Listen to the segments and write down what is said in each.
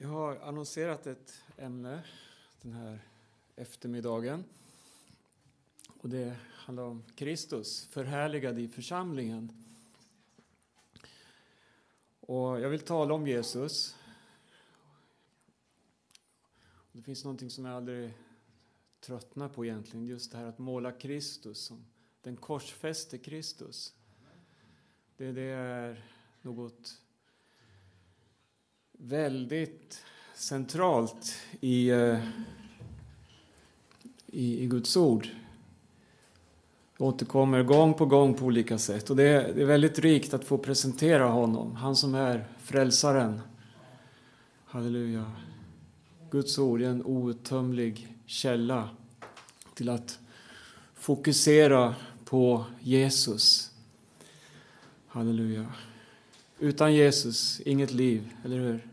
Jag har annonserat ett ämne den här eftermiddagen. Och det handlar om Kristus, förhärligad i församlingen. Och jag vill tala om Jesus. Det finns någonting som jag aldrig tröttnar på egentligen, just det här att måla Kristus som den korsfäste Kristus. Det, det är något väldigt centralt i, eh, i, i Guds ord. Det återkommer gång på gång på olika sätt. Och det är, det är väldigt rikt att få presentera honom, han som är frälsaren. Halleluja. Guds ord är en outtömlig källa till att fokusera på Jesus. Halleluja. Utan Jesus, inget liv, eller hur?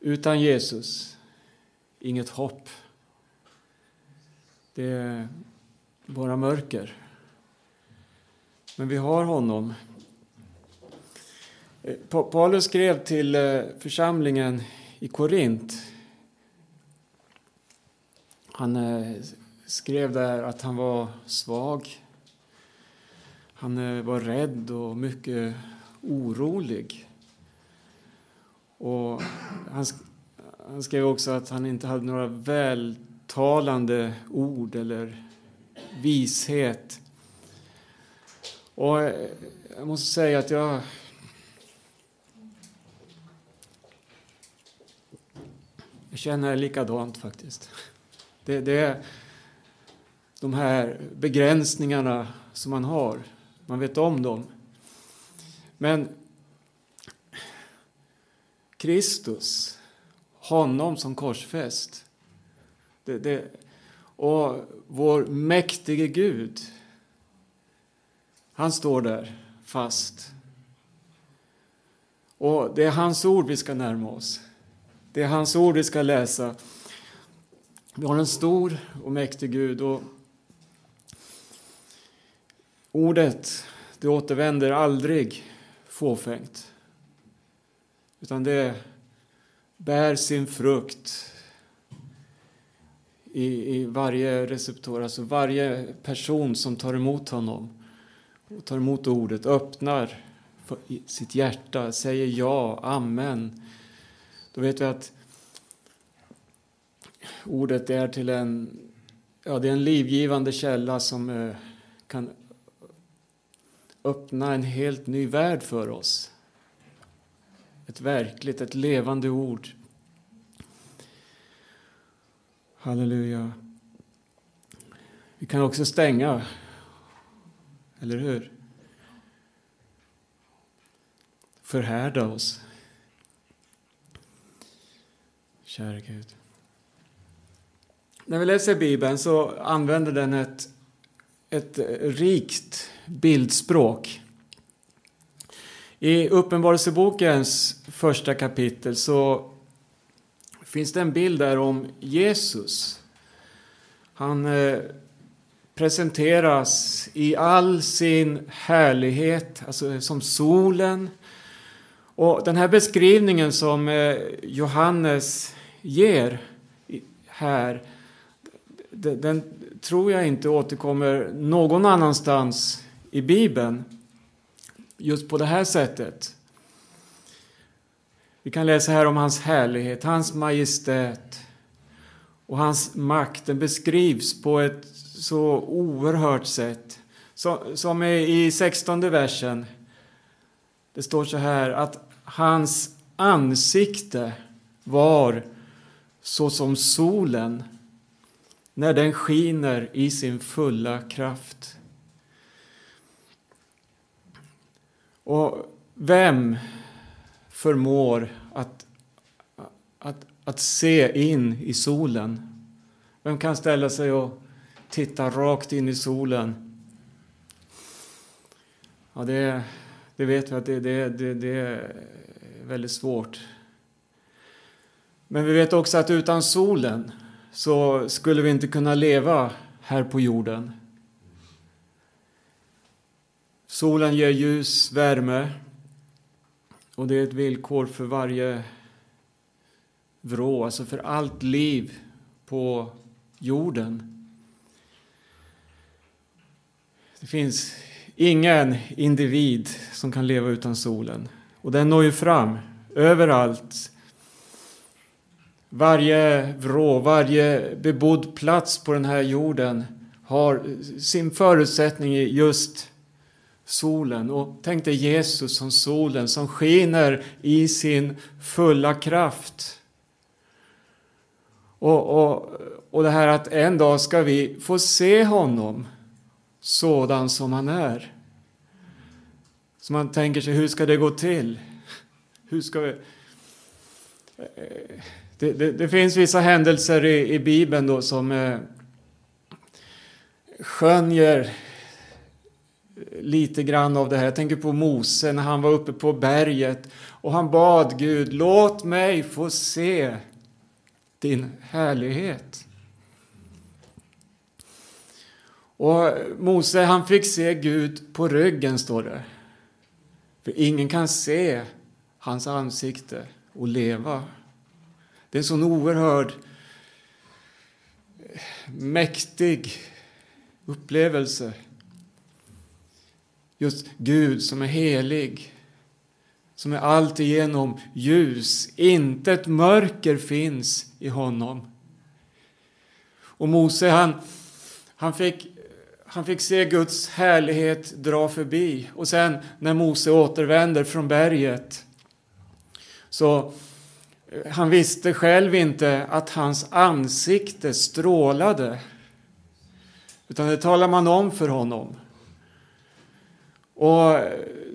Utan Jesus, inget hopp. Det är bara mörker. Men vi har honom. Eh, Paulus skrev till eh, församlingen i Korint. Han eh, skrev där att han var svag. Han var rädd och mycket orolig. Och han, han skrev också att han inte hade några vältalande ord eller vishet. Och eh, jag måste säga att jag Jag känner likadant faktiskt. Det, det är de här begränsningarna som man har. Man vet om dem. Men Kristus, honom som korsfäst. Det, det, och vår mäktige Gud, han står där fast. Och det är hans ord vi ska närma oss. Det är hans ord vi ska läsa. Vi har en stor och mäktig Gud och ordet, det återvänder aldrig fåfängt. Utan det bär sin frukt i, i varje receptor, alltså varje person som tar emot honom och tar emot ordet, öppnar sitt hjärta, säger ja, amen. Då vet vi att ordet är till en, ja, det är en livgivande källa som eh, kan öppna en helt ny värld för oss. Ett verkligt, ett levande ord. Halleluja. Vi kan också stänga, eller hur? Förhärda oss. Kära Gud. När vi läser Bibeln så använder den ett, ett rikt bildspråk. I Uppenbarelsebokens första kapitel så finns det en bild där om Jesus. Han eh, presenteras i all sin härlighet, alltså eh, som solen. Och den här beskrivningen som eh, Johannes ger här, den tror jag inte återkommer någon annanstans i Bibeln just på det här sättet. Vi kan läsa här om hans härlighet, hans majestät och hans makt. Den beskrivs på ett så oerhört sätt. Som i 16 versen. Det står så här att hans ansikte var så som solen när den skiner i sin fulla kraft. Och vem förmår att, att, att se in i solen? Vem kan ställa sig och titta rakt in i solen? Ja, det, det vet vi att det, det, det, det är väldigt svårt. Men vi vet också att utan solen så skulle vi inte kunna leva här på jorden. Solen ger ljus, värme och det är ett villkor för varje vrå, alltså för allt liv på jorden. Det finns ingen individ som kan leva utan solen. Och den når ju fram överallt. Varje vrå, varje bebodd plats på den här jorden har sin förutsättning i just solen. Och tänk dig Jesus som solen som skiner i sin fulla kraft. Och, och, och det här att en dag ska vi få se honom sådan som han är. Så man tänker sig, hur ska det gå till? Hur ska vi... Det, det, det finns vissa händelser i, i Bibeln då som eh, skönjer lite grann av det här. Jag tänker på Mose när han var uppe på berget och han bad Gud, låt mig få se din härlighet. Och Mose han fick se Gud på ryggen, står det. För ingen kan se hans ansikte och leva. Det är en sån oerhörd eh, mäktig upplevelse. Just Gud som är helig, som är alltigenom ljus. Inte ett mörker finns i honom. Och Mose han, han fick han fick se Guds härlighet dra förbi. Och sen när Mose återvänder från berget så eh, han visste själv inte att hans ansikte strålade. Utan det talar man om för honom. Och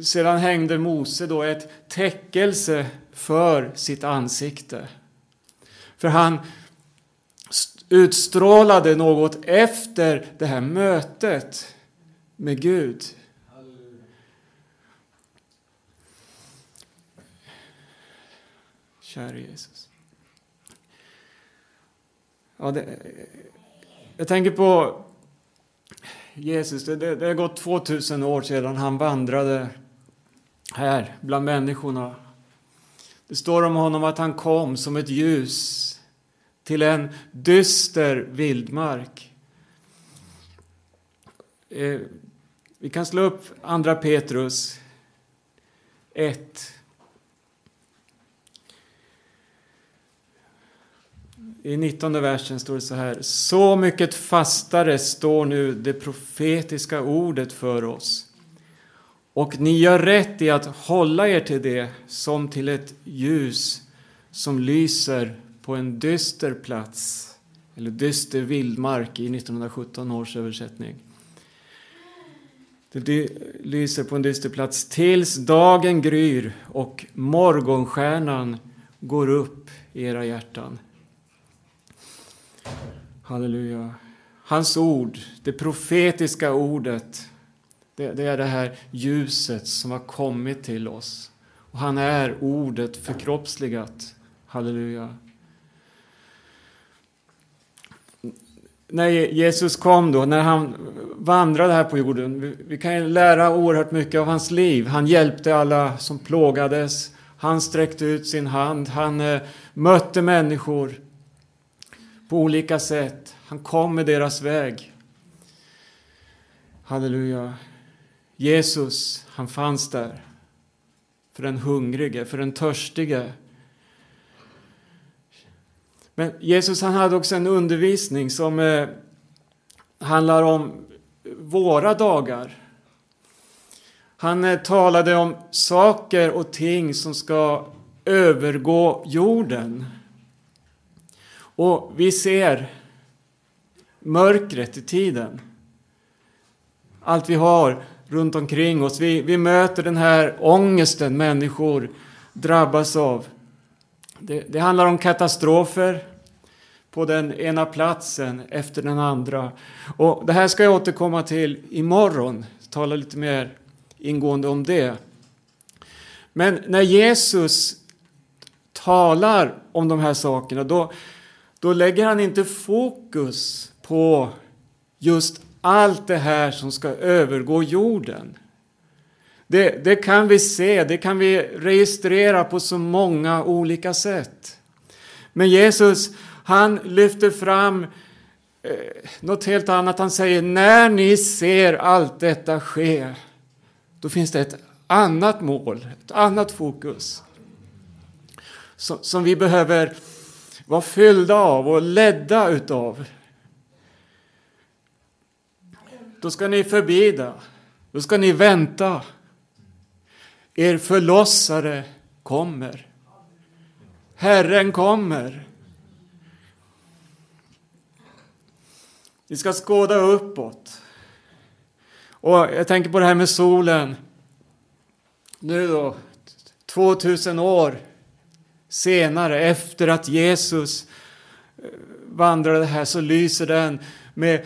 sedan hängde Mose då ett täckelse för sitt ansikte. För han utstrålade något efter det här mötet med Gud. Käre Jesus. Ja, det, jag tänker på Jesus. Det, det, det har gått 2000 år sedan han vandrade här bland människorna. Det står om honom att han kom som ett ljus till en dyster vildmark. Eh, vi kan slå upp Andra Petrus 1. I 19 versen står det så här. Så mycket fastare står nu det profetiska ordet för oss. Och ni gör rätt i att hålla er till det som till ett ljus som lyser på en dyster plats, eller dyster vildmark i 1917 års översättning. Det lyser på en dyster plats tills dagen gryr och morgonstjärnan går upp i era hjärtan. Halleluja. Hans ord, det profetiska ordet, det, det, är det här ljuset som har kommit till oss. Och han är ordet förkroppsligat. Halleluja. när Jesus kom då, när han vandrade här på jorden. Vi kan lära oerhört mycket av hans liv. Han hjälpte alla som plågades. Han sträckte ut sin hand. Han eh, mötte människor på olika sätt. Han kom med deras väg. Halleluja. Jesus, han fanns där för den hungrige, för den törstige. Men Jesus han hade också en undervisning som eh, handlar om våra dagar. Han eh, talade om saker och ting som ska övergå jorden. Och vi ser mörkret i tiden. Allt vi har runt omkring oss. Vi, vi möter den här ångesten människor drabbas av. Det, det handlar om katastrofer på den ena platsen efter den andra. Och det här ska jag återkomma till imorgon, tala lite mer ingående om det. Men när Jesus talar om de här sakerna, då, då lägger han inte fokus på just allt det här som ska övergå jorden. Det, det kan vi se, det kan vi registrera på så många olika sätt. Men Jesus, han lyfter fram eh, något helt annat. Han säger, när ni ser allt detta ske, då finns det ett annat mål, ett annat fokus. Som, som vi behöver vara fyllda av och ledda utav. Då ska ni förbida, då ska ni vänta. Er förlossare kommer. Herren kommer. Vi ska skåda uppåt. Och jag tänker på det här med solen. Nu då, 2000 år senare, efter att Jesus eh, vandrade här, så lyser den med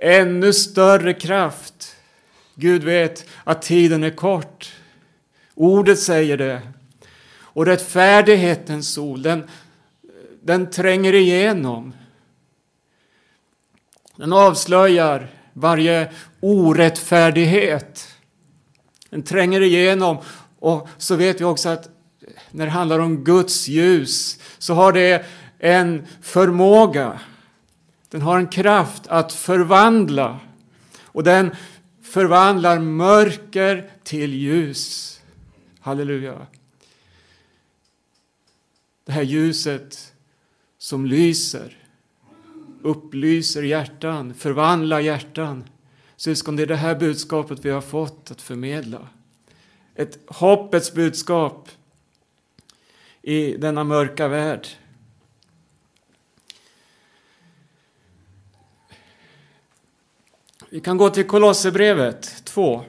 ännu större kraft. Gud vet att tiden är kort. Ordet säger det. Och rättfärdighetens sol, den, den tränger igenom. Den avslöjar varje orättfärdighet. Den tränger igenom och så vet vi också att när det handlar om Guds ljus så har det en förmåga. Den har en kraft att förvandla och den förvandlar mörker till ljus. Halleluja. Det här ljuset som lyser, upplyser hjärtan, förvandlar hjärtan. Syskon, det är det här budskapet vi har fått att förmedla. Ett hoppets budskap i denna mörka värld. Vi kan gå till Kolosserbrevet 2.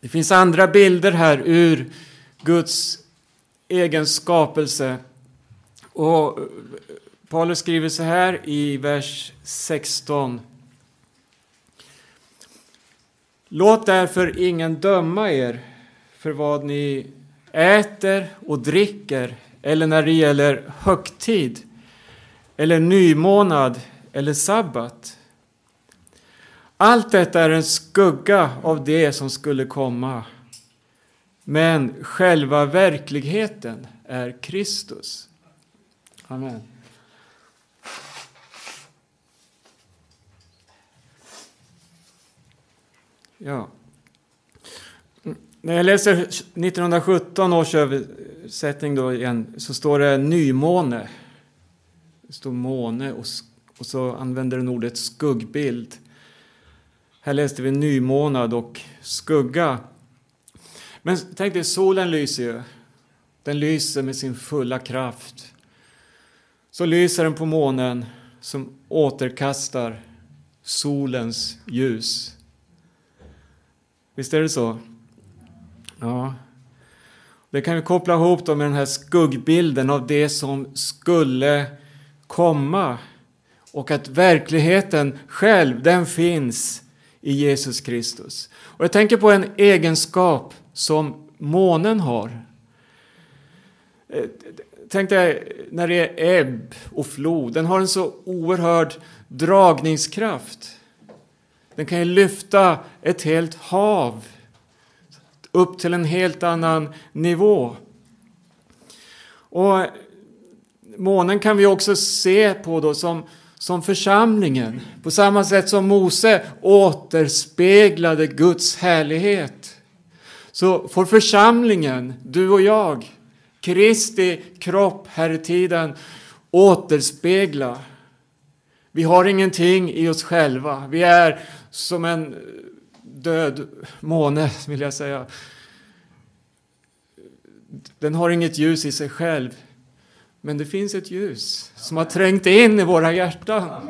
Det finns andra bilder här ur Guds egen skapelse. Och Paulus skriver så här i vers 16. Låt därför ingen döma er för vad ni äter och dricker eller när det gäller högtid eller nymånad eller sabbat allt detta är en skugga av det som skulle komma. Men själva verkligheten är Kristus. Amen. Ja. När jag läser 1917 års översättning då igen så står det nymåne. Det står måne och, och så använder den ordet skuggbild. Här läste vi nymånad och skugga. Men tänk dig, solen lyser ju. Den lyser med sin fulla kraft. Så lyser den på månen som återkastar solens ljus. Visst är det så? Ja. Det kan vi koppla ihop då med den här skuggbilden av det som skulle komma och att verkligheten själv, den finns i Jesus Kristus. Och jag tänker på en egenskap som månen har. Eh, tänk dig när det är ebb och flod. Den har en så oerhörd dragningskraft. Den kan ju lyfta ett helt hav upp till en helt annan nivå. Och månen kan vi också se på då som som församlingen, på samma sätt som Mose återspeglade Guds härlighet, så får församlingen, du och jag, Kristi kropp här i tiden, återspegla. Vi har ingenting i oss själva. Vi är som en död måne, vill jag säga. Den har inget ljus i sig själv. Men det finns ett ljus som har trängt in i våra hjärtan.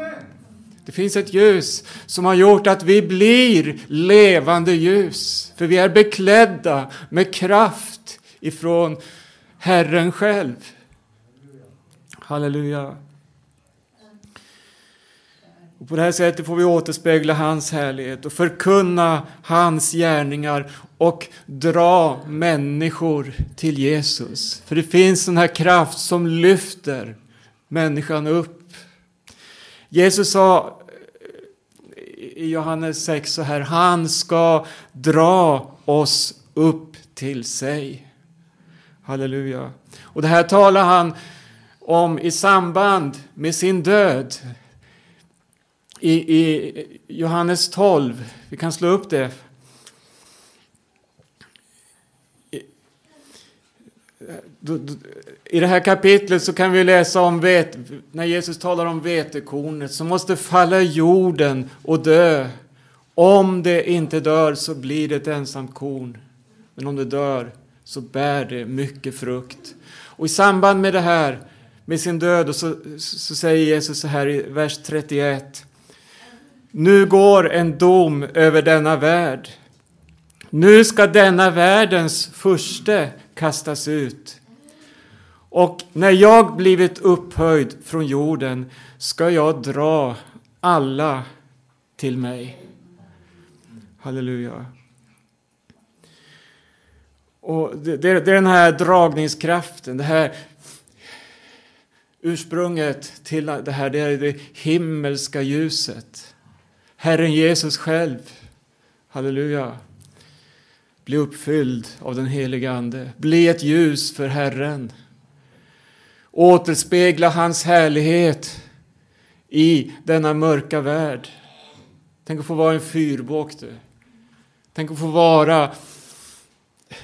Det finns ett ljus som har gjort att vi blir levande ljus. För vi är beklädda med kraft ifrån Herren själv. Halleluja. Och på det här sättet får vi återspegla hans härlighet och förkunna hans gärningar och dra människor till Jesus. För det finns en här kraft som lyfter människan upp. Jesus sa eh, i Johannes 6 så här, han ska dra oss upp till sig. Halleluja. Och det här talar han om i samband med sin död. I, I Johannes 12, vi kan slå upp det. I det här kapitlet så kan vi läsa om vet, när Jesus talar om vetekornet som måste falla i jorden och dö. Om det inte dör så blir det ett ensamt korn. Men om det dör så bär det mycket frukt. Och i samband med det här, med sin död, så, så säger Jesus så här i vers 31. Nu går en dom över denna värld. Nu ska denna världens furste kastas ut. Och när jag blivit upphöjd från jorden ska jag dra alla till mig. Halleluja. Och det, det, det är den här dragningskraften, det här ursprunget till det här, det är det himmelska ljuset. Herren Jesus själv. Halleluja. Bli uppfylld av den helige Ande. Bli ett ljus för Herren. Återspegla hans härlighet i denna mörka värld. Tänk att få vara en fyrbåk du. Tänk att få vara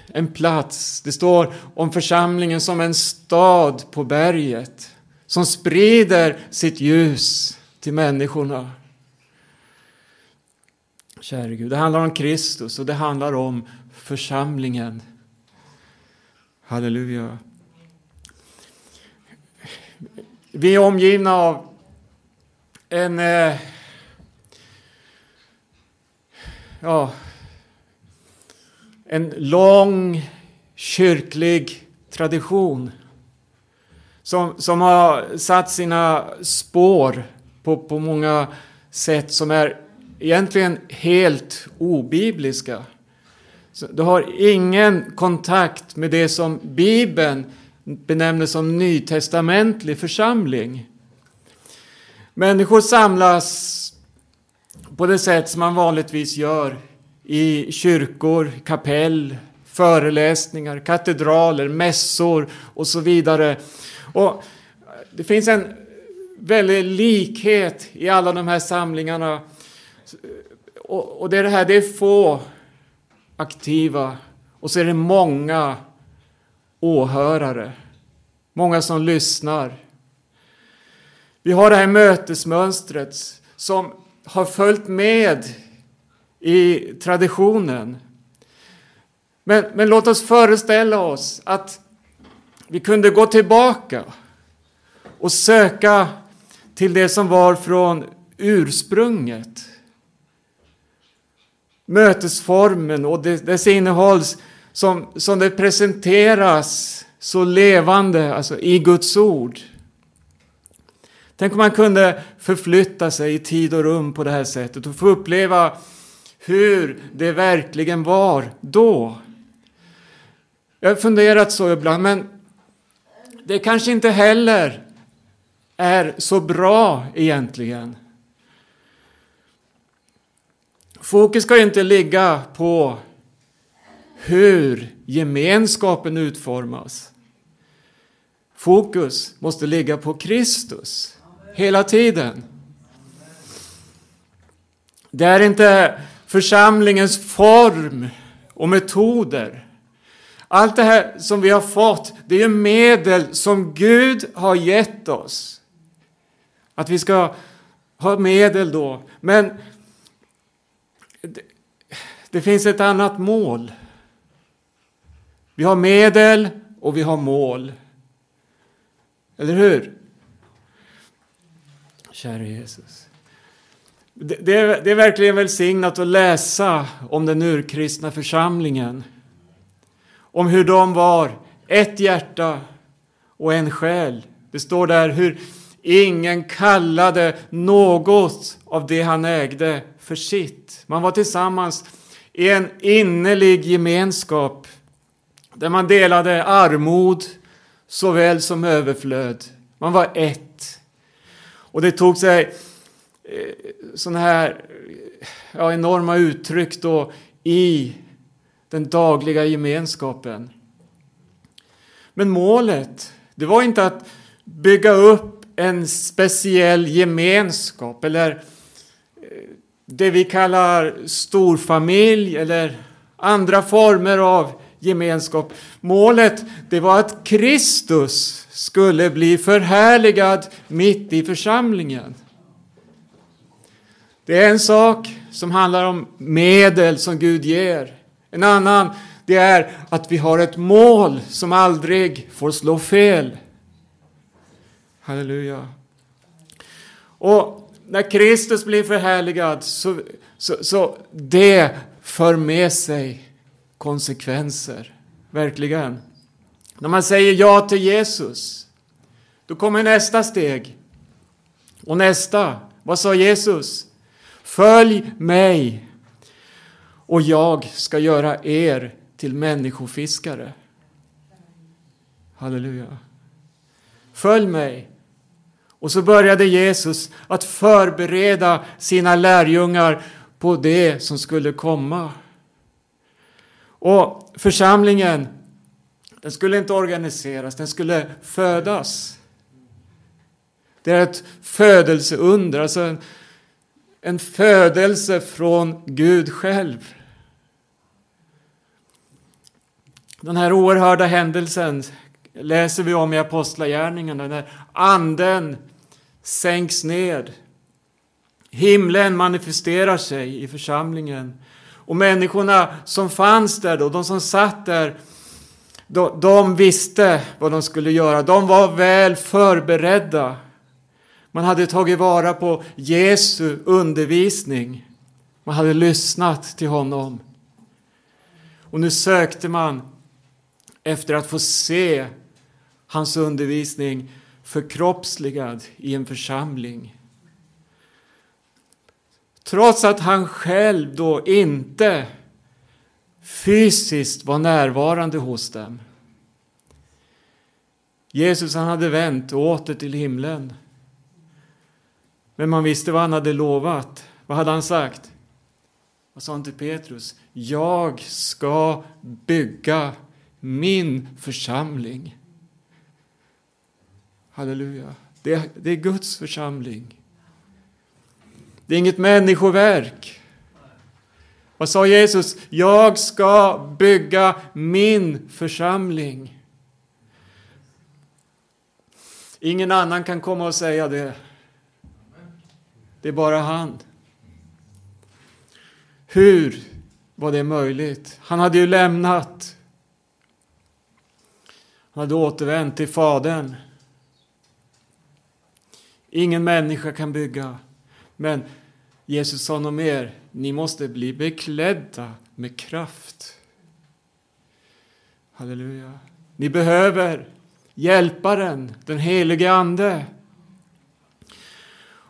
en plats. Det står om församlingen som en stad på berget som sprider sitt ljus till människorna. Käre Gud, det handlar om Kristus och det handlar om församlingen. Halleluja. Vi är omgivna av en eh, ja, en lång kyrklig tradition som, som har satt sina spår på, på många sätt som är egentligen helt obibliska. Så du har ingen kontakt med det som Bibeln benämner som nytestamentlig församling. Människor samlas på det sätt som man vanligtvis gör i kyrkor, kapell, föreläsningar, katedraler, mässor och så vidare. Och det finns en väldig likhet i alla de här samlingarna. Eh, och det är det här, det är få aktiva och så är det många åhörare. Många som lyssnar. Vi har det här mötesmönstret som har följt med i traditionen. Men, men låt oss föreställa oss att vi kunde gå tillbaka och söka till det som var från ursprunget. Mötesformen och dess innehåll som, som det presenteras så levande alltså i Guds ord. Tänk om man kunde förflytta sig i tid och rum på det här sättet och få uppleva hur det verkligen var då. Jag har funderat så ibland, men det kanske inte heller är så bra egentligen. Fokus ska inte ligga på hur gemenskapen utformas. Fokus måste ligga på Kristus hela tiden. Det är inte församlingens form och metoder. Allt det här som vi har fått, det är ju medel som Gud har gett oss. Att vi ska ha medel då. Men det finns ett annat mål. Vi har medel och vi har mål. Eller hur? Käre Jesus. Det, det, är, det är verkligen välsignat att läsa om den urkristna församlingen. Om hur de var ett hjärta och en själ. Det står där hur ingen kallade något av det han ägde för sitt. Man var tillsammans i en innerlig gemenskap där man delade armod såväl som överflöd. Man var ett. Och det tog sig eh, sådana här ja, enorma uttryck då i den dagliga gemenskapen. Men målet, det var inte att bygga upp en speciell gemenskap eller eh, det vi kallar storfamilj eller andra former av gemenskap. Målet det var att Kristus skulle bli förhärligad mitt i församlingen. Det är en sak som handlar om medel som Gud ger. En annan det är att vi har ett mål som aldrig får slå fel. Halleluja. Och när Kristus blir förhärligad så, så, så det för med sig konsekvenser. Verkligen. När man säger ja till Jesus, då kommer nästa steg. Och nästa, vad sa Jesus? Följ mig och jag ska göra er till människofiskare. Halleluja. Följ mig. Och så började Jesus att förbereda sina lärjungar på det som skulle komma. Och församlingen, den skulle inte organiseras, den skulle födas. Det är ett födelseunder, alltså en, en födelse från Gud själv. Den här oerhörda händelsen läser vi om i Apostlagärningarna när anden sänks ned. Himlen manifesterar sig i församlingen. Och människorna som fanns där då, de som satt där, de, de visste vad de skulle göra. De var väl förberedda. Man hade tagit vara på Jesu undervisning. Man hade lyssnat till honom. Och nu sökte man efter att få se hans undervisning förkroppsligad i en församling. Trots att han själv då inte fysiskt var närvarande hos dem. Jesus han hade vänt åter till himlen. Men man visste vad han hade lovat. Vad hade han sagt? Vad sa han till Petrus? Jag ska bygga min församling. Halleluja. Det, det är Guds församling. Det är inget människoverk. Vad sa Jesus? Jag ska bygga min församling. Ingen annan kan komma och säga det. Det är bara han. Hur var det möjligt? Han hade ju lämnat. Han hade återvänt till Fadern. Ingen människa kan bygga. Men Jesus sa något mer. Ni måste bli beklädda med kraft. Halleluja. Ni behöver Hjälparen, den helige Ande.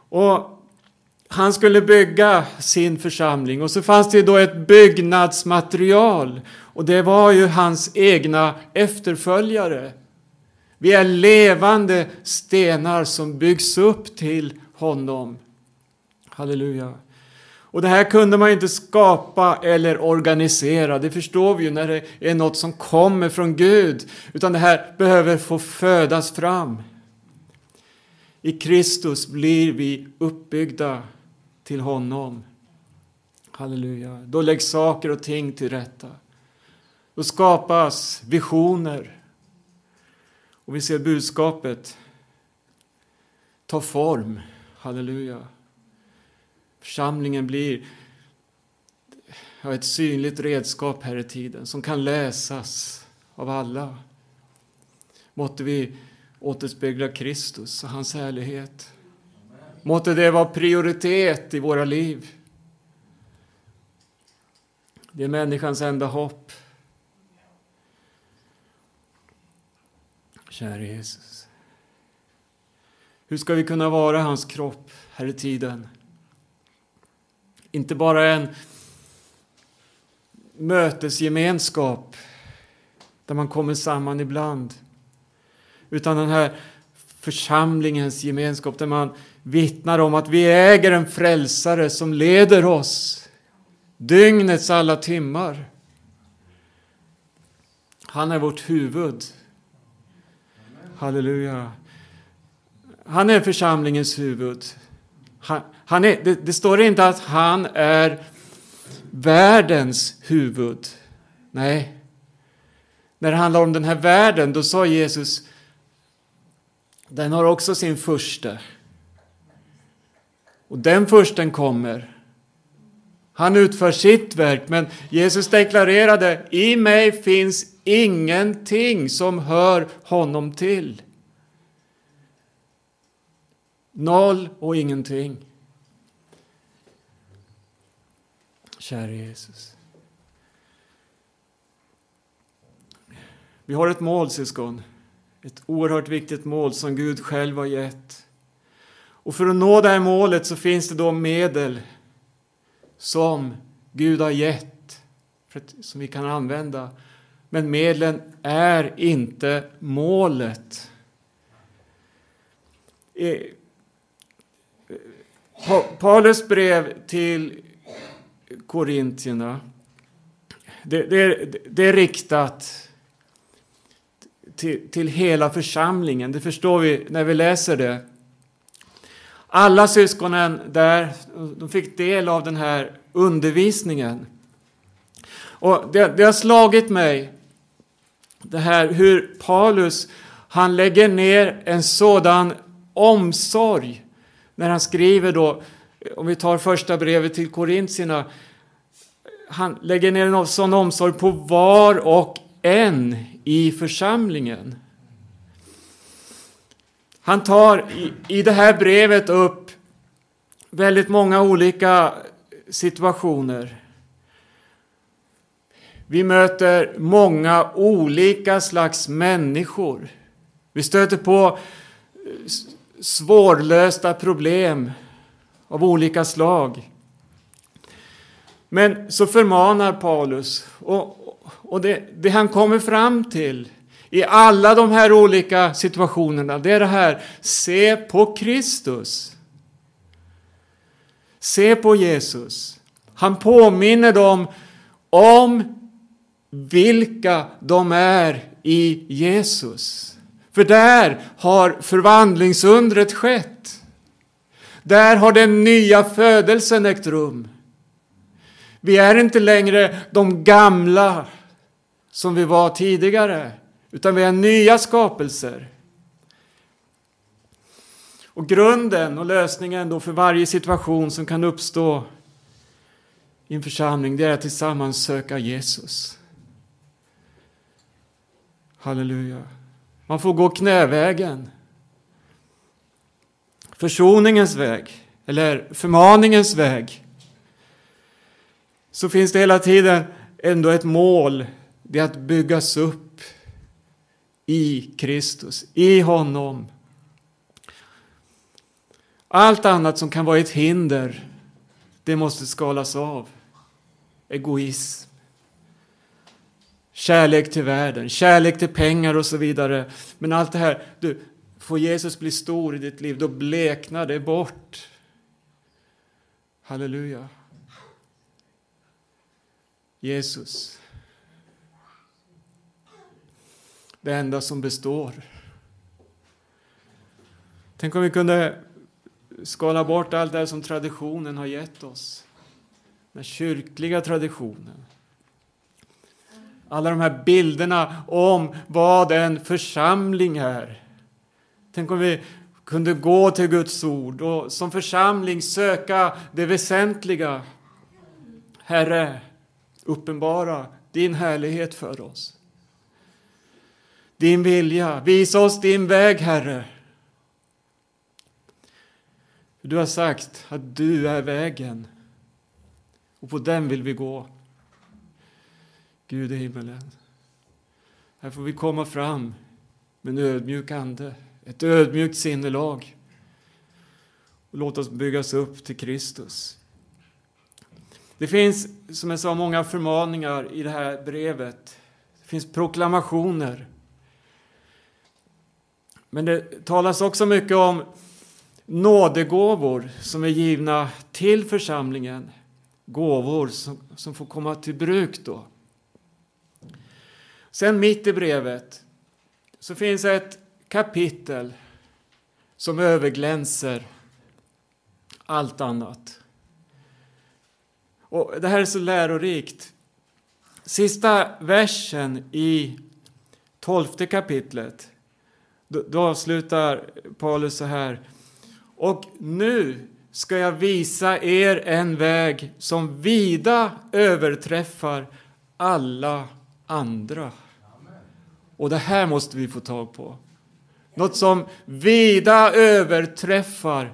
Och han skulle bygga sin församling och så fanns det då ett byggnadsmaterial och det var ju hans egna efterföljare. Vi är levande stenar som byggs upp till honom. Halleluja. Och det här kunde man inte skapa eller organisera. Det förstår vi ju när det är något som kommer från Gud. Utan det här behöver få födas fram. I Kristus blir vi uppbyggda till honom. Halleluja. Då läggs saker och ting till rätta. Då skapas visioner. Och vi ser budskapet ta form. Halleluja. Församlingen blir ett synligt redskap här i tiden som kan läsas av alla. Måtte vi återspegla Kristus och hans härlighet. Måtte det vara prioritet i våra liv. Det är människans enda hopp. Käre Jesus. Hur ska vi kunna vara hans kropp här i tiden? Inte bara en mötesgemenskap där man kommer samman ibland. Utan den här församlingens gemenskap där man vittnar om att vi äger en frälsare som leder oss dygnets alla timmar. Han är vårt huvud. Halleluja. han är församlingens huvud. Han, han är, det, det står inte att han är världens huvud. Nej. När det handlar om den här världen, då sa Jesus den har också sin första. Och den försten kommer. Han utför sitt verk, men Jesus deklarerade i mig finns ingenting som hör honom till. Noll och ingenting. Käre Jesus. Vi har ett mål, syskon. Ett oerhört viktigt mål som Gud själv har gett. Och för att nå det här målet så finns det då medel som Gud har gett, som vi kan använda. Men medlen är inte målet. Paulus brev till Korintierna, det, det, det är riktat till, till hela församlingen. Det förstår vi när vi läser det. Alla syskonen där de fick del av den här undervisningen. Och det, det har slagit mig, det här hur Paulus han lägger ner en sådan omsorg när han skriver då, om vi tar första brevet till Korintierna, han lägger ner en sån omsorg på var och en i församlingen. Han tar i, i det här brevet upp väldigt många olika situationer. Vi möter många olika slags människor. Vi stöter på svårlösta problem av olika slag. Men så förmanar Paulus, och, och det, det han kommer fram till i alla de här olika situationerna, det är det här, se på Kristus. Se på Jesus. Han påminner dem om vilka de är i Jesus. För där har förvandlingsundret skett. Där har den nya födelsen ägt rum. Vi är inte längre de gamla som vi var tidigare, utan vi är nya skapelser. Och grunden och lösningen då för varje situation som kan uppstå i en församling, det är att tillsammans söka Jesus. Halleluja. Man får gå knävägen. Försoningens väg, eller förmaningens väg. Så finns det hela tiden ändå ett mål det är att byggas upp i Kristus, i honom. Allt annat som kan vara ett hinder, det måste skalas av. Egoism, kärlek till världen, kärlek till pengar och så vidare. Men allt det här, du, får Jesus bli stor i ditt liv, då bleknar det bort. Halleluja. Jesus. Det enda som består. Tänk om vi kunde skala bort allt det som traditionen har gett oss. Den kyrkliga traditionen. Alla de här bilderna om vad en församling är. Tänk om vi kunde gå till Guds ord och som församling söka det väsentliga. Herre, uppenbara din härlighet för oss din vilja. Visa oss din väg, Herre. Du har sagt att du är vägen och på den vill vi gå. Gud i himmelen. Här får vi komma fram med en ödmjuk ande, ett ödmjukt sinnelag och låt oss byggas upp till Kristus. Det finns, som jag sa, många förmaningar i det här brevet. Det finns proklamationer. Men det talas också mycket om nådegåvor som är givna till församlingen. Gåvor som, som får komma till bruk då. Sen mitt i brevet så finns ett kapitel som överglänser allt annat. Och Det här är så lärorikt. Sista versen i tolfte kapitlet, då, då avslutar Paulus så här. Och nu ska jag visa er en väg som vida överträffar alla andra. Och det här måste vi få tag på. Något som vida överträffar.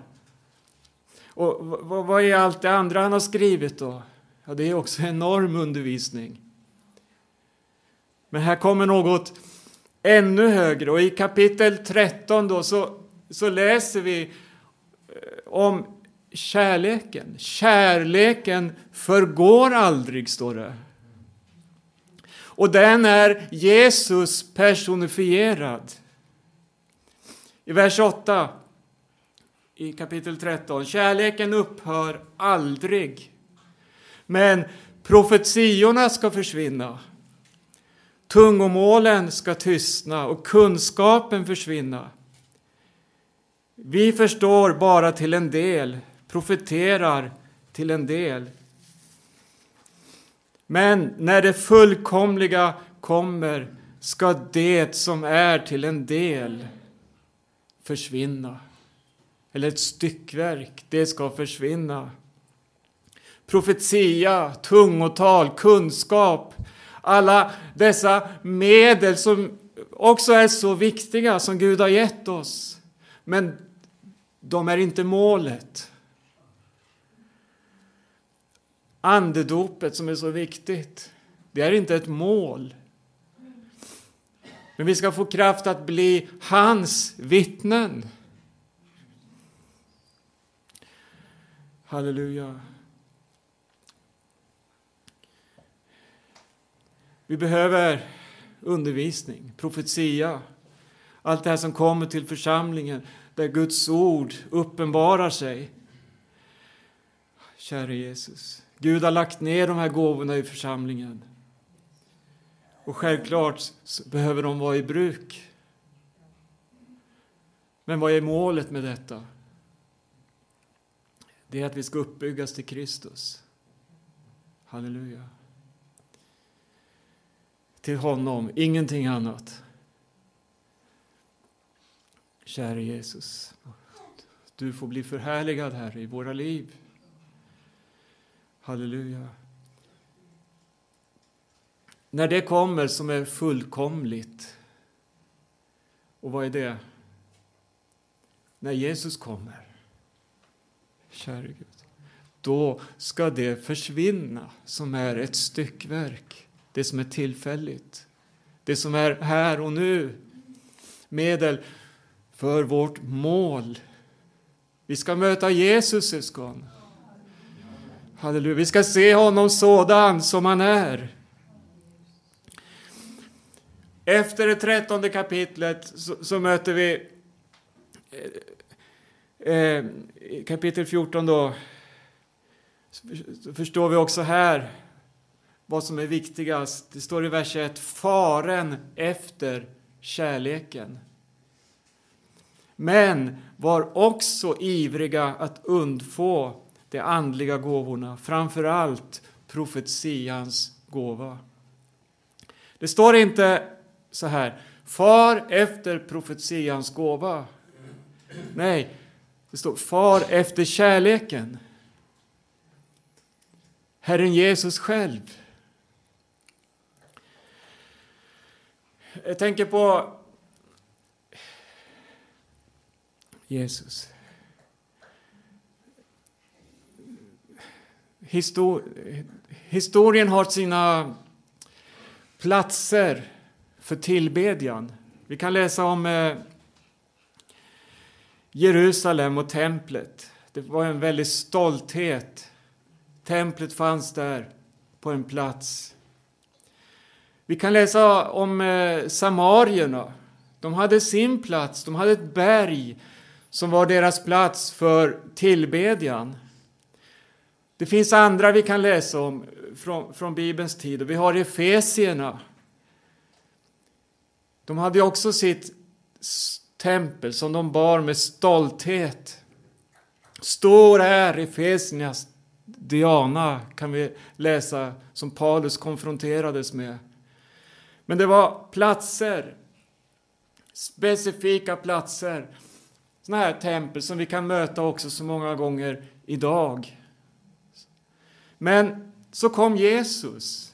Och vad är allt det andra han har skrivit då? Ja, det är också enorm undervisning. Men här kommer något ännu högre och i kapitel 13 då så, så läser vi eh, om kärleken. Kärleken förgår aldrig, står det. Och den är Jesus personifierad. I vers 8 i kapitel 13. Kärleken upphör aldrig. Men profetiorna ska försvinna. Tungomålen ska tystna och kunskapen försvinna. Vi förstår bara till en del, profeterar till en del. Men när det fullkomliga kommer ska det som är till en del försvinna. Eller ett styckverk, det ska försvinna. Profetia, tungotal, kunskap, alla dessa medel som också är så viktiga som Gud har gett oss. Men de är inte målet. Andedopet som är så viktigt, det är inte ett mål. Men vi ska få kraft att bli hans vittnen. Halleluja. Vi behöver undervisning, profetia, allt det här som kommer till församlingen där Guds ord uppenbarar sig. Käre Jesus, Gud har lagt ner de här gåvorna i församlingen. Och självklart behöver de vara i bruk. Men vad är målet med detta? Det är att vi ska uppbyggas till Kristus. Halleluja. Till honom, ingenting annat. Käre Jesus, du får bli förhärligad, Herre, i våra liv. Halleluja. När det kommer som är fullkomligt, och vad är det? När Jesus kommer, käre Gud, då ska det försvinna som är ett styckverk, det som är tillfälligt, det som är här och nu, medel för vårt mål. Vi ska möta Jesus, syskon. Halleluja. Vi ska se honom sådan som han är. Efter det trettonde kapitlet så, så möter vi eh, eh, kapitel 14 då. Så förstår vi också här vad som är viktigast. Det står i vers 1, faren efter kärleken. Men var också ivriga att undfå de andliga gåvorna, framför allt profetians gåva. Det står inte så här, far efter profetians gåva. Nej, det står far efter kärleken. Herren Jesus själv. Jag tänker på Jesus. Histor historien har sina platser för tillbedjan. Vi kan läsa om eh, Jerusalem och templet. Det var en väldig stolthet. Templet fanns där på en plats. Vi kan läsa om eh, samarierna. De hade sin plats, de hade ett berg som var deras plats för tillbedjan. Det finns andra vi kan läsa om från, från Bibelns tid. Och vi har Efesierna. De hade också sitt tempel som de bar med stolthet. Stor är Efesiernas Diana, kan vi läsa, som Paulus konfronterades med. Men det var platser, specifika platser, sådana här tempel som vi kan möta också så många gånger idag. Men så kom Jesus.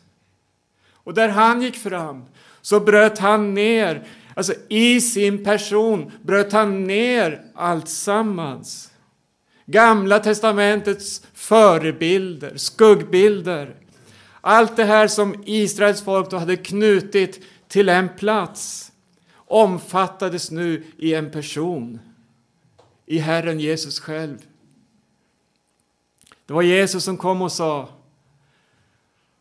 Och där han gick fram så bröt han ner, alltså i sin person bröt han ner allt sammans. Gamla testamentets förebilder, skuggbilder. Allt det här som Israels folk då hade knutit till en plats omfattades nu i en person, i Herren Jesus själv. Det var Jesus som kom och sa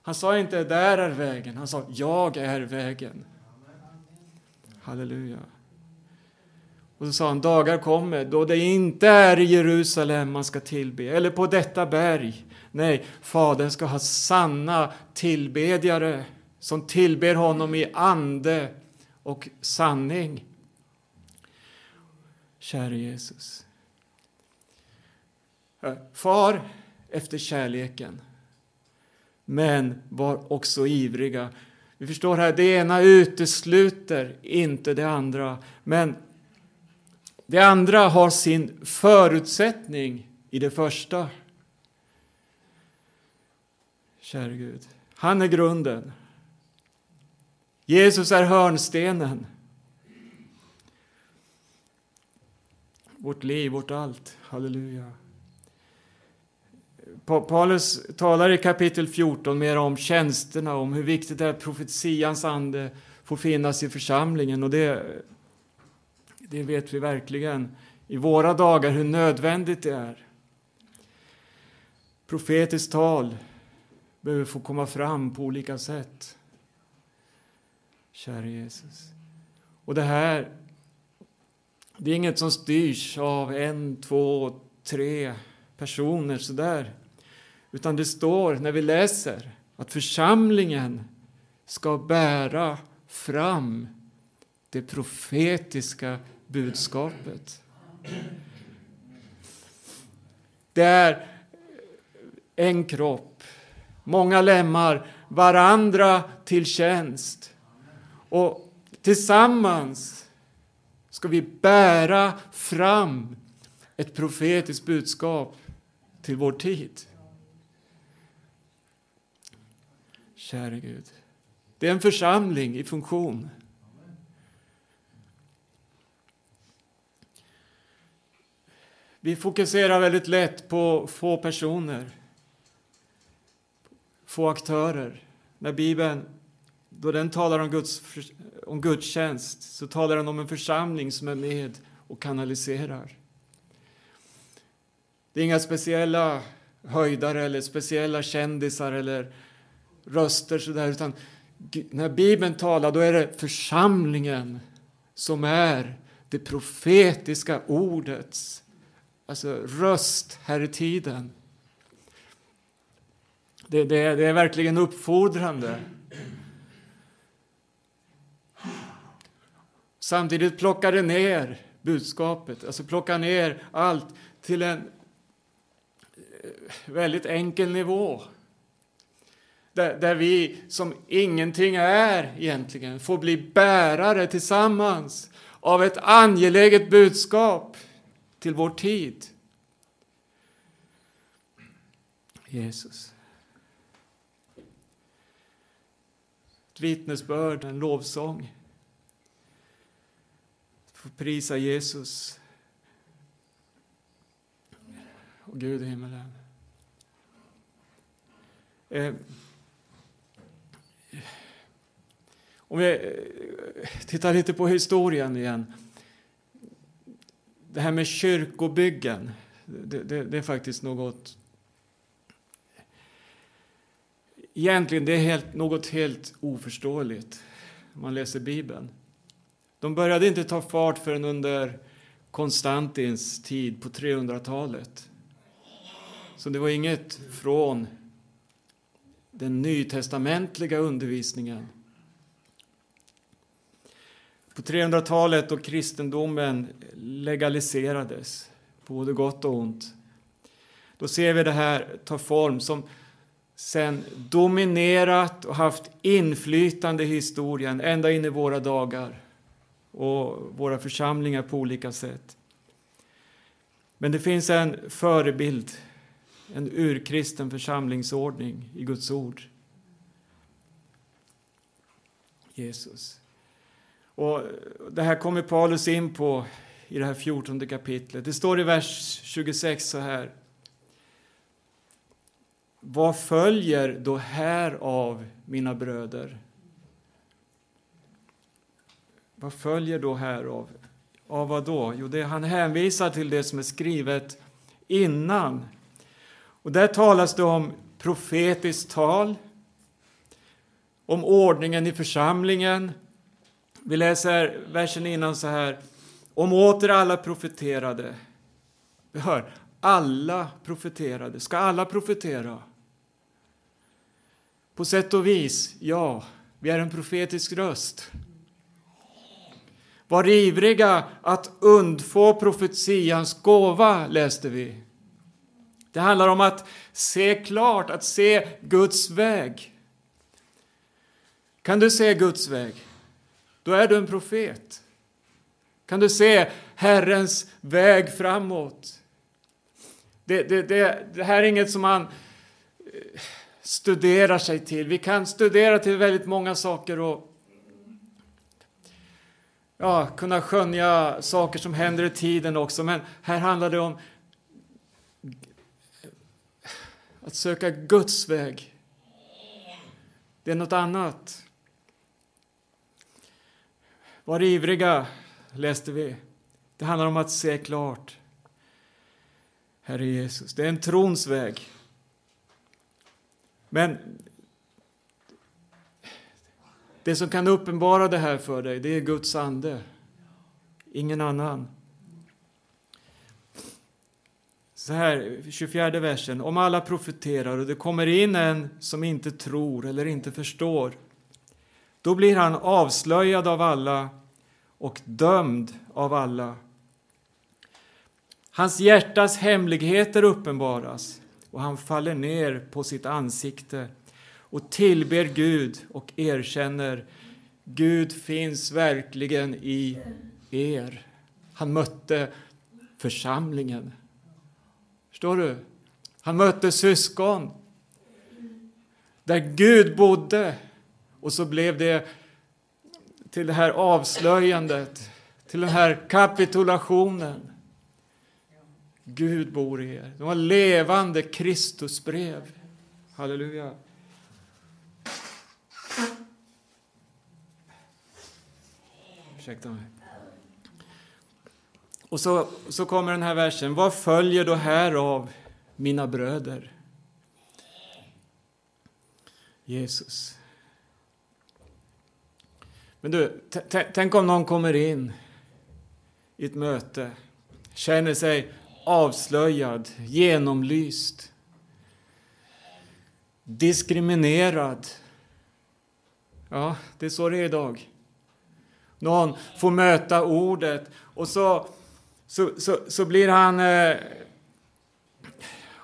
han sa inte där är vägen, han sa jag är vägen. Halleluja. Och så sa han, dagar kommer då det inte är i Jerusalem man ska tillbe, eller på detta berg. Nej, Fadern ska ha sanna tillbedjare som tillber honom i ande och sanning. Käre Jesus. Far efter kärleken, men var också ivriga. Vi förstår här, det ena utesluter inte det andra, men det andra har sin förutsättning i det första. Käre Gud, han är grunden. Jesus är hörnstenen. Vårt liv, vårt allt. Halleluja. Paulus talar i kapitel 14 mer om tjänsterna, om hur viktigt det är att profetians ande får finnas i församlingen. Och det det vet vi verkligen i våra dagar hur nödvändigt det är. Profetiskt tal behöver få komma fram på olika sätt. Käre Jesus. Och det här, det är inget som styrs av en, två, tre personer sådär. Utan det står när vi läser att församlingen ska bära fram det profetiska budskapet. Det är en kropp, många lemmar, varandra till tjänst. Och tillsammans ska vi bära fram ett profetiskt budskap till vår tid. Käre Gud. Det är en församling i funktion. Vi fokuserar väldigt lätt på få personer, få aktörer. När Bibeln, då den talar om, Guds, om gudstjänst, så talar den om en församling som är med och kanaliserar. Det är inga speciella höjdare eller speciella kändisar eller röster sådär, utan när Bibeln talar, då är det församlingen som är det profetiska ordets alltså röst här i tiden. Det, det, det är verkligen uppfordrande. Samtidigt plockar det ner budskapet, alltså plockar ner allt till en eh, väldigt enkel nivå. Där, där, vi som ingenting är egentligen får bli bärare tillsammans av ett angeläget budskap till vår tid. Jesus. Vittnesbörd, en lovsång. Få prisa Jesus och Gud i himmelen. Eh, om vi eh, tittar lite på historien igen det här med kyrkobyggen, det, det, det, är faktiskt något... Egentligen det är helt, något helt oförståeligt om man läser Bibeln. De började inte ta fart förrän under Konstantins tid på 300-talet. Så det var inget från den nytestamentliga undervisningen. På på 300-talet då kristendomen legaliserades, på både gott och ont, då ser vi det här ta form som sen dominerat och haft inflytande i historien ända in i våra dagar och våra församlingar på olika sätt. Men det finns en förebild, en urkristen församlingsordning i Guds ord. Jesus. Och det här kommer Paulus in på i det här 14 kapitlet. Det står i vers 26 så här. Vad följer då här av mina bröder? Vad följer då här av? Av vad då? Jo, det, han hänvisar till det som är skrivet innan. Och där talas det om profetiskt tal, om ordningen i församlingen. Vi läser versen innan så här. Om åter alla profeterade. Vi hör, alla profeterade. Ska alla profetera? På sätt och vis, ja, vi är en profetisk röst. Var ivriga att undfå profetians gåva, läste vi. Det handlar om att se klart, att se Guds väg. Kan du se Guds väg? Då är du en profet. Kan du se Herrens väg framåt? Det, det, det, det här är inget som man eh, studerar sig till. Vi kan studera till väldigt många saker och ja, kunna skönja saker som händer i tiden också. Men här handlar det om att söka Guds väg. Det är något annat. Var ivriga, läste vi. Det handlar om att se klart. Herre Jesus, det är en trons väg. Men det som kan uppenbara det här för dig, det är Guds ande. Ingen annan. Så här, 24 versen. Om alla profeterar och det kommer in en som inte tror eller inte förstår, då blir han avslöjad av alla och dömd av alla. Hans hjärtas hemligheter uppenbaras och han faller ner på sitt ansikte och tillber Gud och erkänner Gud finns verkligen i er. Han mötte församlingen. Förstår du? Han mötte syskon där Gud bodde. Och så blev det till det här avslöjandet, till den här kapitulationen. Gud bor i er. Det var levande Kristusbrev. Halleluja. Ursäkta mig. Och så, så kommer den här versen. Vad följer då här av mina bröder? Jesus. Men du, tänk om någon kommer in i ett möte, känner sig avslöjad, genomlyst, diskriminerad. Ja, det är så det är idag. Någon får möta ordet och så, så, så, så blir han eh,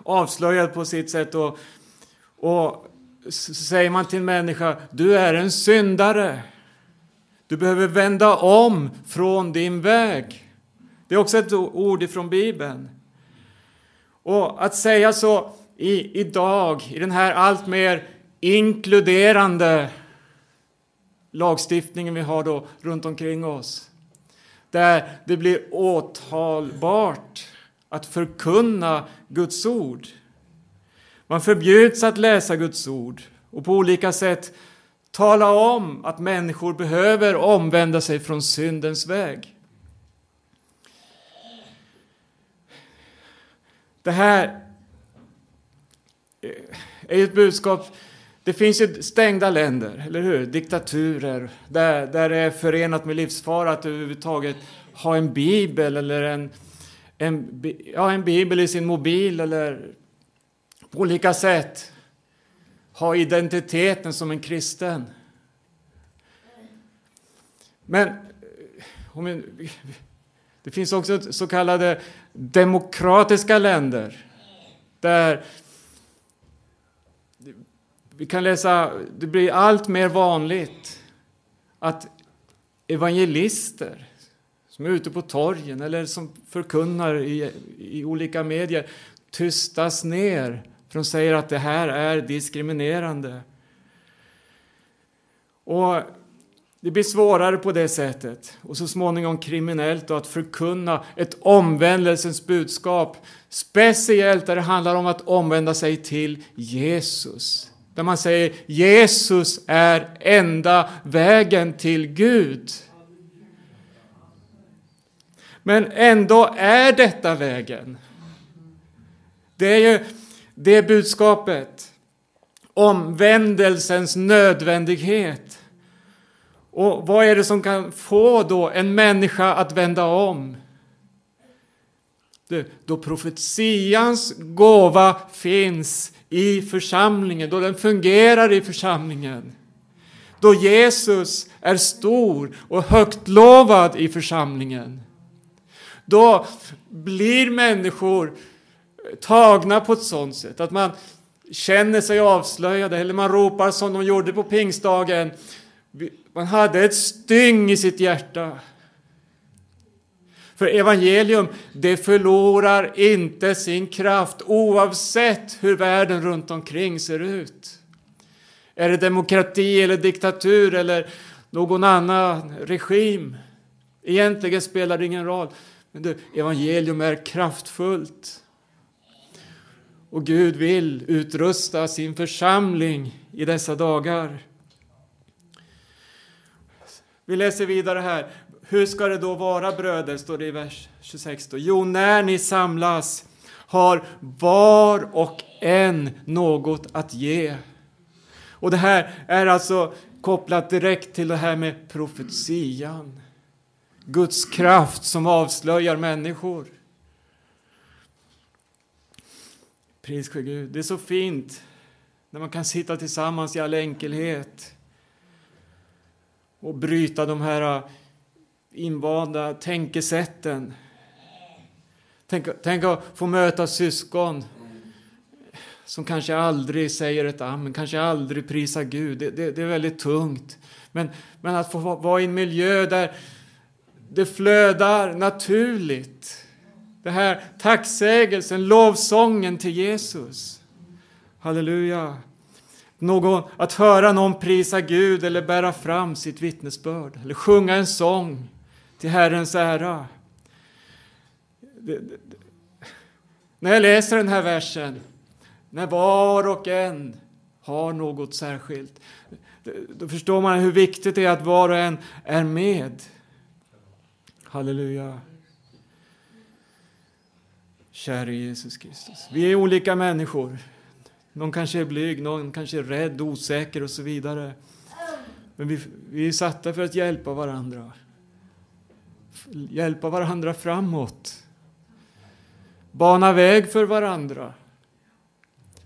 avslöjad på sitt sätt och, och så säger man till en människa, du är en syndare. Du behöver vända om från din väg. Det är också ett ord ifrån Bibeln. Och att säga så i, idag, i den här allt mer inkluderande lagstiftningen vi har då runt omkring oss. Där det blir åtalbart att förkunna Guds ord. Man förbjuds att läsa Guds ord och på olika sätt tala om att människor behöver omvända sig från syndens väg. Det här eh, är ju ett budskap det finns ju stängda länder, eller hur? Diktaturer, där, där det är förenat med livsfara att överhuvudtaget ha en bibel eller en, en, ja, en bibel i sin mobil eller på olika sätt ha identiteten som en kristen. Men eh, Det finns också så kallade demokratiska länder där vi kan läsa, det blir allt mer vanligt att evangelister som är ute på torgen eller som förkunnar i, i olika medier tystas ner för de säger att det här är diskriminerande. Och det blir svårare på det sättet och så småningom kriminellt att förkunna ett omvändelsens budskap. Speciellt där det handlar om att omvända sig till Jesus. Där man säger Jesus är enda vägen till Gud. Men ändå är detta vägen. Det är ju det budskapet. Omvändelsens nödvändighet. Och vad är det som kan få då en människa att vända om? Då profetians gåva finns i församlingen, då den fungerar i församlingen. Då Jesus är stor och högt lovad i församlingen. Då blir människor tagna på ett sådant sätt att man känner sig avslöjade eller man ropar som de gjorde på pingstdagen. Man hade ett styng i sitt hjärta. För evangelium, det förlorar inte sin kraft oavsett hur världen runt omkring ser ut. Är det demokrati eller diktatur eller någon annan regim? Egentligen spelar det ingen roll. Men du, evangelium är kraftfullt. Och Gud vill utrusta sin församling i dessa dagar. Vi läser vidare här. Hur ska det då vara bröder, står det i vers 26. Då. Jo, när ni samlas har var och en något att ge. Och det här är alltså kopplat direkt till det här med profetian. Guds kraft som avslöjar människor. Pris ske Gud. Det är så fint när man kan sitta tillsammans i all enkelhet och bryta de här äh, invanda tänkesätten. Tänk, tänk att få möta syskon som kanske aldrig säger ett amen, kanske aldrig prisar Gud. Det, det, det, är väldigt tungt. Men, men att få vara i en miljö där det flödar naturligt. Det här tacksägelsen, lovsången till Jesus. Halleluja. Någon, att höra någon prisa Gud eller bära fram sitt vittnesbörd eller sjunga en sång till Herrens ära. Det, det, när jag läser den här versen, när var och en har något särskilt, då förstår man hur viktigt det är att var och en är med. Halleluja. Käre Jesus Kristus. Vi är olika människor. Någon kanske är blyg, någon kanske är rädd, osäker och så vidare. Men vi, vi är satta för att hjälpa varandra hjälpa varandra framåt. Bana väg för varandra.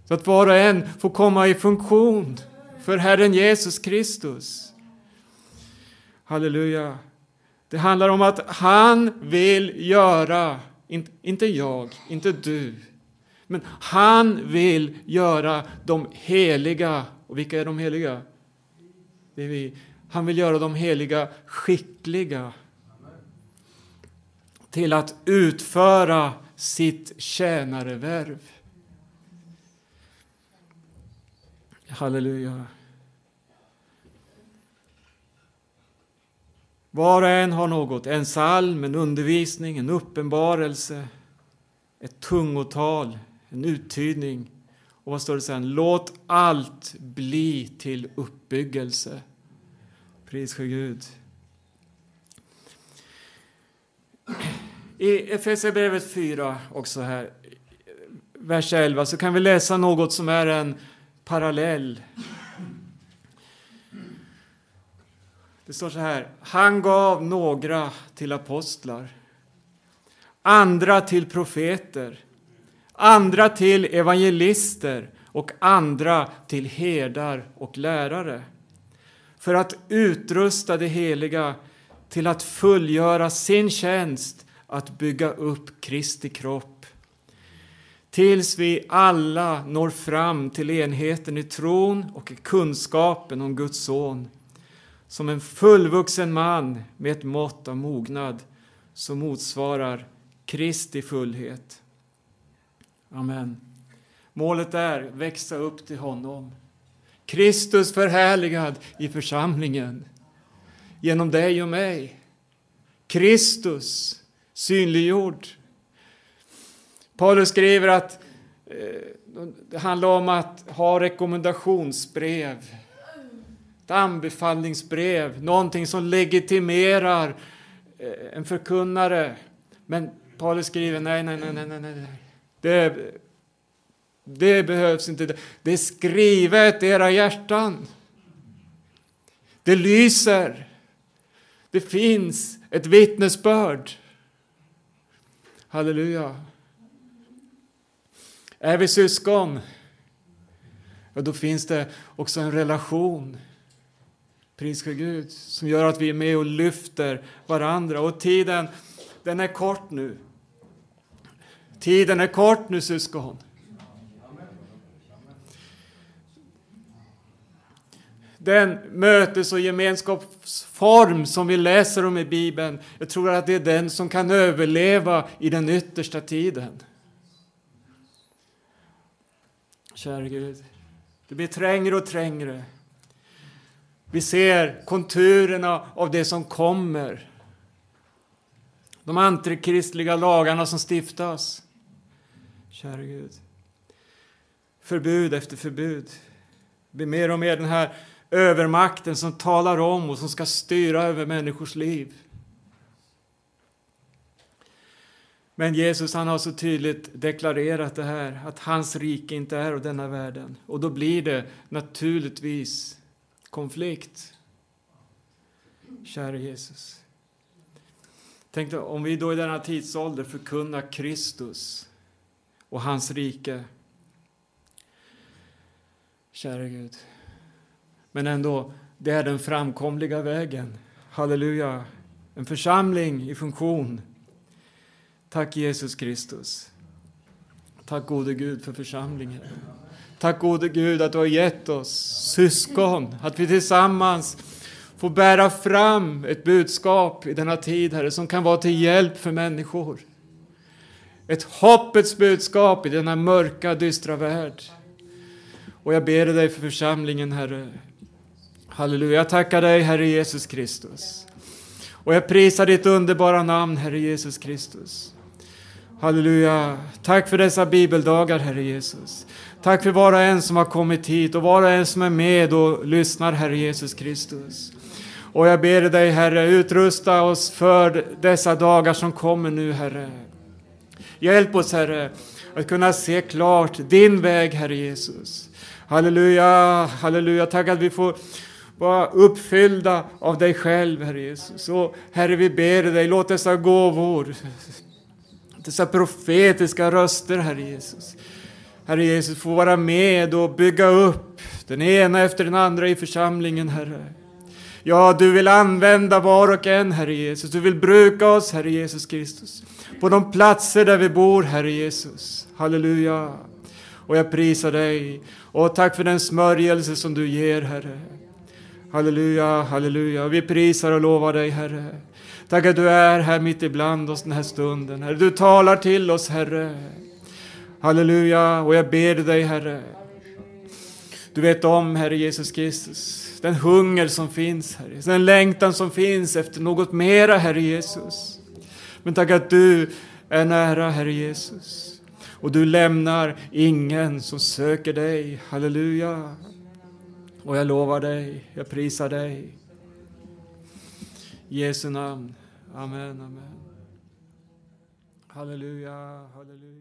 Så att var och en får komma i funktion för Herren Jesus Kristus. Halleluja. Det handlar om att han vill göra, inte jag, inte du, men han vill göra de heliga. Och vilka är de heliga? Det är vi. Han vill göra de heliga skickliga till att utföra sitt tjänarevärv. Halleluja. Var och en har något, en psalm, en undervisning, en uppenbarelse, ett tungotal, en uttydning. Och vad står det sen? Låt allt bli till uppbyggelse. Pris för Gud. I Efesierbrevet 4, också här, vers 11, så kan vi läsa något som är en parallell. Det står så här. Han gav några till apostlar, andra till profeter, andra till evangelister och andra till herdar och lärare för att utrusta det heliga till att fullgöra sin tjänst att bygga upp Kristi kropp. Tills vi alla når fram till enheten i tron och i kunskapen om Guds son. Som en fullvuxen man med ett mått av mognad som motsvarar Kristi fullhet. Amen. Målet är växa upp till honom. Kristus förhärligad i församlingen genom dig och mig. Kristus synliggjord. Paulus skriver att eh, det handlar om att ha rekommendationsbrev, ett anbefallningsbrev, någonting som legitimerar eh, en förkunnare. Men Paulus skriver nej, nej, nej, nej, nej. Det, det behövs inte. Det är skrivet i era hjärtan. Det lyser. Det finns ett vittnesbörd. Halleluja. Är vi syskon, ja, då finns det också en relation, pris för Gud, som gör att vi är med och lyfter varandra. Och tiden, den är kort nu. Tiden är kort nu, syskon. den mötes och gemenskapsform som vi läser om i Bibeln, jag tror att det är den som kan överleva i den yttersta tiden. Kära Gud, det blir trängre och trängre. Vi ser konturerna av det som kommer. De antikristliga lagarna som stiftas. Kära Gud. Förbud efter förbud. Blir mer och mer den här övermakten som talar om och som ska styra över människors liv. Men Jesus han har så tydligt deklarerat det här, att hans rike inte är av denna världen. Och då blir det naturligtvis konflikt. Kära Jesus. Tänk om vi då i denna tidsålder förkunnar Kristus och hans rike. Kära Gud. Men ändå, det är den framkomliga vägen. Halleluja. En församling i funktion. Tack Jesus Kristus. Tack gode Gud för församlingen. Tack gode Gud att du har gett oss syskon, att vi tillsammans får bära fram ett budskap i denna tid, Herre, som kan vara till hjälp för människor. Ett hoppets budskap i denna mörka, dystra värld. Och jag ber dig för församlingen, Herre. Halleluja. Jag tackar dig, Herre Jesus Kristus. Och jag prisar ditt underbara namn, Herre Jesus Kristus. Halleluja. Tack för dessa bibeldagar, Herre Jesus. Tack för var och en som har kommit hit och var och en som är med och lyssnar, Herre Jesus Kristus. Och jag ber dig, Herre, utrusta oss för dessa dagar som kommer nu, Herre. Hjälp oss, Herre, att kunna se klart din väg, Herre Jesus. Halleluja, halleluja. Tack att vi får vara uppfyllda av dig själv, Herre Jesus. Så, Herre, vi ber dig, låt dessa gåvor, dessa profetiska röster, Herre Jesus, Herre Jesus, få vara med och bygga upp den ena efter den andra i församlingen, Herre. Ja, du vill använda var och en, Herre Jesus. Du vill bruka oss, Herre Jesus Kristus, på de platser där vi bor, Herre Jesus. Halleluja. Och jag prisar dig. Och tack för den smörjelse som du ger, Herre. Halleluja, halleluja. Vi prisar och lovar dig, Herre. Tack att du är här mitt ibland oss den här stunden. Herre, du talar till oss, Herre. Halleluja, och jag ber dig, Herre. Du vet om, Herre Jesus Kristus, den hunger som finns, Herre. Den längtan som finns efter något mera, Herre Jesus. Men tack att du är nära, Herre Jesus. Och du lämnar ingen som söker dig. Halleluja. Och jag lovar dig, jag prisar dig. I Jesu namn. Amen, amen. Halleluja, halleluja.